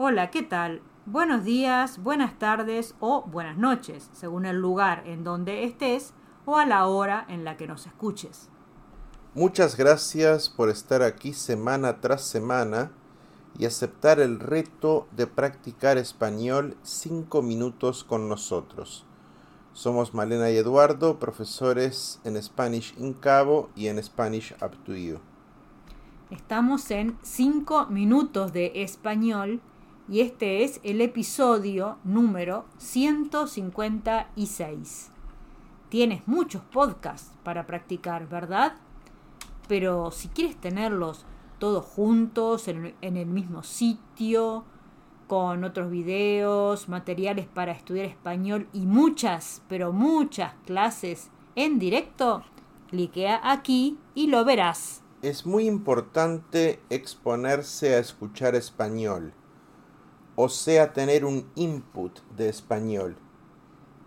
Hola, ¿qué tal? Buenos días, buenas tardes o buenas noches, según el lugar en donde estés o a la hora en la que nos escuches. Muchas gracias por estar aquí semana tras semana y aceptar el reto de practicar español cinco minutos con nosotros. Somos Malena y Eduardo, profesores en Spanish in Cabo y en Spanish Up to You. Estamos en 5 minutos de español y este es el episodio número 156. Tienes muchos podcasts para practicar, ¿verdad? Pero si quieres tenerlos todos juntos, en, el mismo sitio, con otros videos, materiales para estudiar español y muchas, pero muchas clases en directo, cliquea aquí y lo verás. Es muy importante exponerse a escuchar español o sea tener un input de español.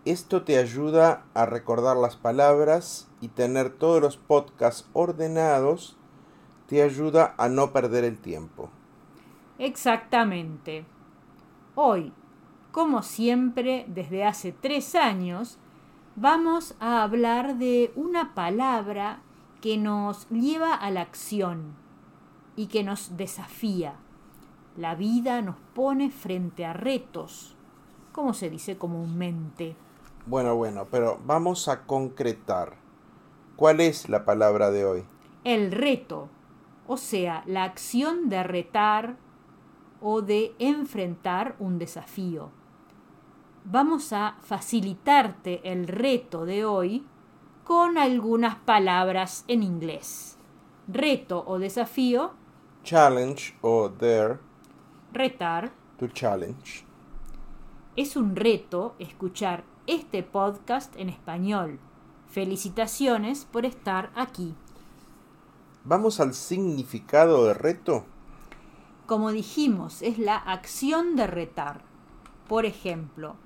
Esto te ayuda a recordar las palabras y tener todos los podcasts ordenados te ayuda a no perder el tiempo. Exactamente. Hoy, como siempre, desde hace tres años, vamos a hablar de una palabra que nos lleva a la acción y que nos desafía. La vida nos pone frente a retos, como se dice comúnmente. Bueno, bueno, pero vamos a concretar. ¿Cuál es la palabra de hoy? El reto, o sea, la acción de retar o de enfrentar un desafío. Vamos a facilitarte el reto de hoy con algunas palabras en inglés. Reto o desafío. Challenge o dare retar. To challenge. Es un reto escuchar este podcast en español. Felicitaciones por estar aquí. ¿Vamos al significado de reto? Como dijimos, es la acción de retar. Por ejemplo,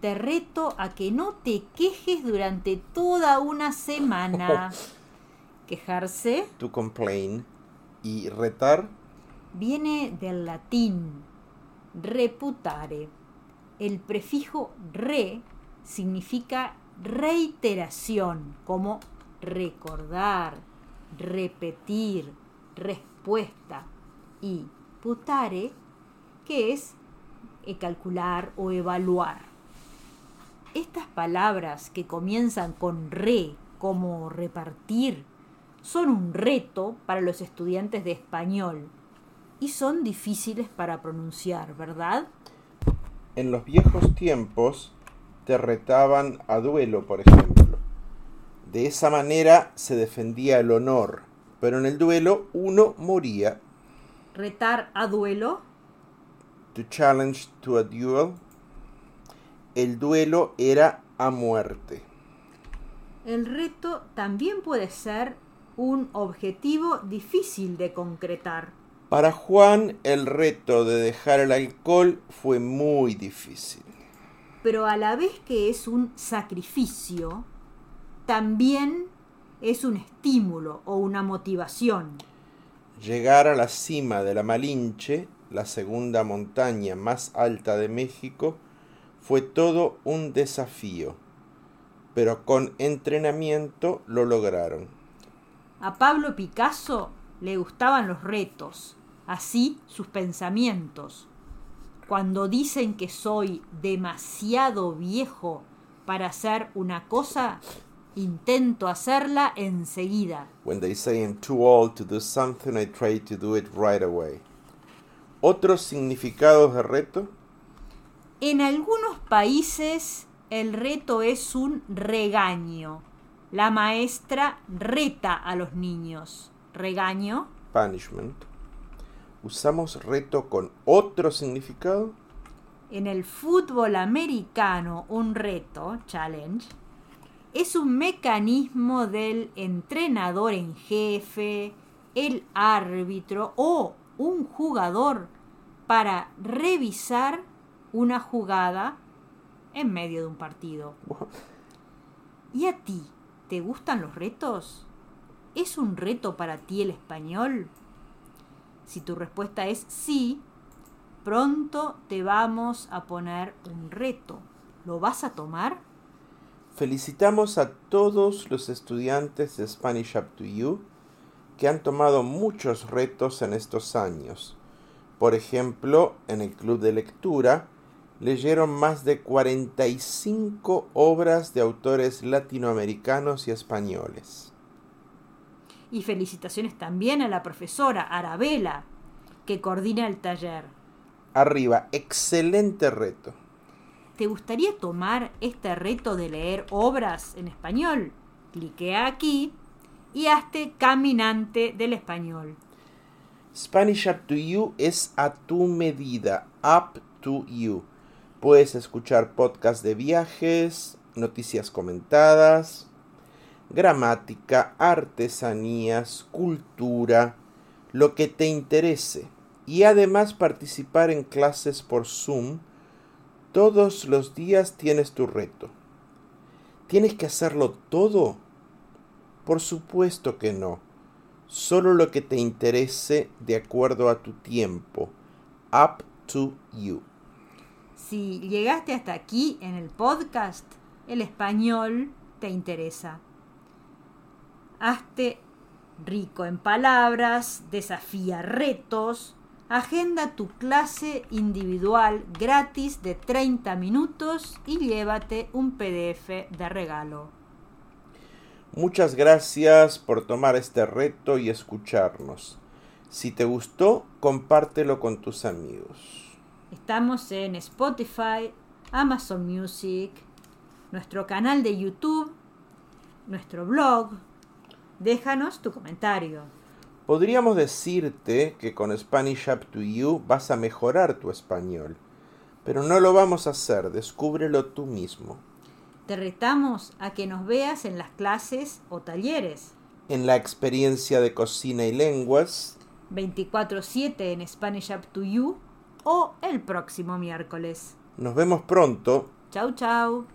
te reto a que no te quejes durante toda una semana. Quejarse. To complain. Y retar viene del latín reputare. El prefijo re significa reiteración, como recordar, repetir, respuesta. Y putare, que es eh, calcular o evaluar. Estas palabras que comienzan con re, como repartir, son un reto para los estudiantes de español y son difíciles para pronunciar, ¿verdad? En los viejos tiempos te retaban a duelo, por ejemplo. De esa manera se defendía el honor, pero en el duelo uno moría. ¿Retar a duelo? To challenge to a duel. El duelo era a muerte. El reto también puede ser un objetivo difícil de concretar. Para Juan el reto de dejar el alcohol fue muy difícil. Pero a la vez que es un sacrificio, también es un estímulo o una motivación. Llegar a la cima de la Malinche, la segunda montaña más alta de México, fue todo un desafío, pero con entrenamiento lo lograron. A Pablo Picasso le gustaban los retos, así sus pensamientos. Cuando dicen que soy demasiado viejo para hacer una cosa, intento hacerla enseguida. When they say I'm too old to do something, I try to do it right away. ¿Otros significados de reto? En algunos países el reto es un regaño. La maestra reta a los niños regaño. Punishment. ¿Usamos reto con otro significado? En el fútbol americano, un reto, challenge, es un mecanismo del entrenador en jefe, el árbitro o un jugador para revisar una jugada en medio de un partido. ¿Y a ti? ¿Te gustan los retos? ¿Es un reto para ti el español? Si tu respuesta es sí, pronto te vamos a poner un reto. ¿Lo vas a tomar? Felicitamos a todos los estudiantes de Spanish Up to You que han tomado muchos retos en estos años. Por ejemplo, en el club de lectura leyeron más de 45 obras de autores latinoamericanos y españoles. Y felicitaciones también a la profesora Arabela, que coordina el taller. Arriba, excelente reto. ¿Te gustaría tomar este reto de leer obras en español? Cliquea aquí y hazte caminante del español. Spanish Up to You es a tu medida, Up to You. Puedes escuchar podcasts de viajes, noticias comentadas, gramática, artesanías, cultura, lo que te interese. Y además participar en clases por Zoom. Todos los días tienes tu reto. ¿Tienes que hacerlo todo? Por supuesto que no. Solo lo que te interese de acuerdo a tu tiempo. Up to you. Si llegaste hasta aquí en el podcast, el español te interesa. Hazte rico en palabras, desafía retos, agenda tu clase individual gratis de 30 minutos y llévate un PDF de regalo. Muchas gracias por tomar este reto y escucharnos. Si te gustó, compártelo con tus amigos. Estamos en Spotify, Amazon Music, nuestro canal de YouTube, nuestro blog. Déjanos tu comentario. Podríamos decirte que con Spanish Up to You vas a mejorar tu español, pero no lo vamos a hacer, descúbrelo tú mismo. Te retamos a que nos veas en las clases o talleres. En la experiencia de cocina y lenguas. 24/7 en Spanish Up to You o el próximo miércoles. Nos vemos pronto. Chau, chau.